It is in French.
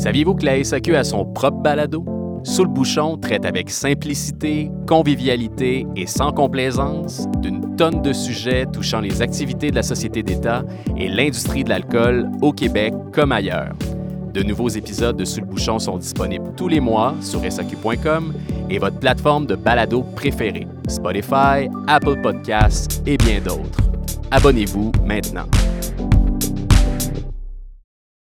Saviez-vous que la SAQ a son propre balado? Sous le bouchon traite avec simplicité, convivialité et sans complaisance d'une tonne de sujets touchant les activités de la société d'État et l'industrie de l'alcool au Québec comme ailleurs. De nouveaux épisodes de Sous le bouchon sont disponibles tous les mois sur SAQ.com et votre plateforme de balado préférée, Spotify, Apple Podcasts et bien d'autres. Abonnez-vous maintenant.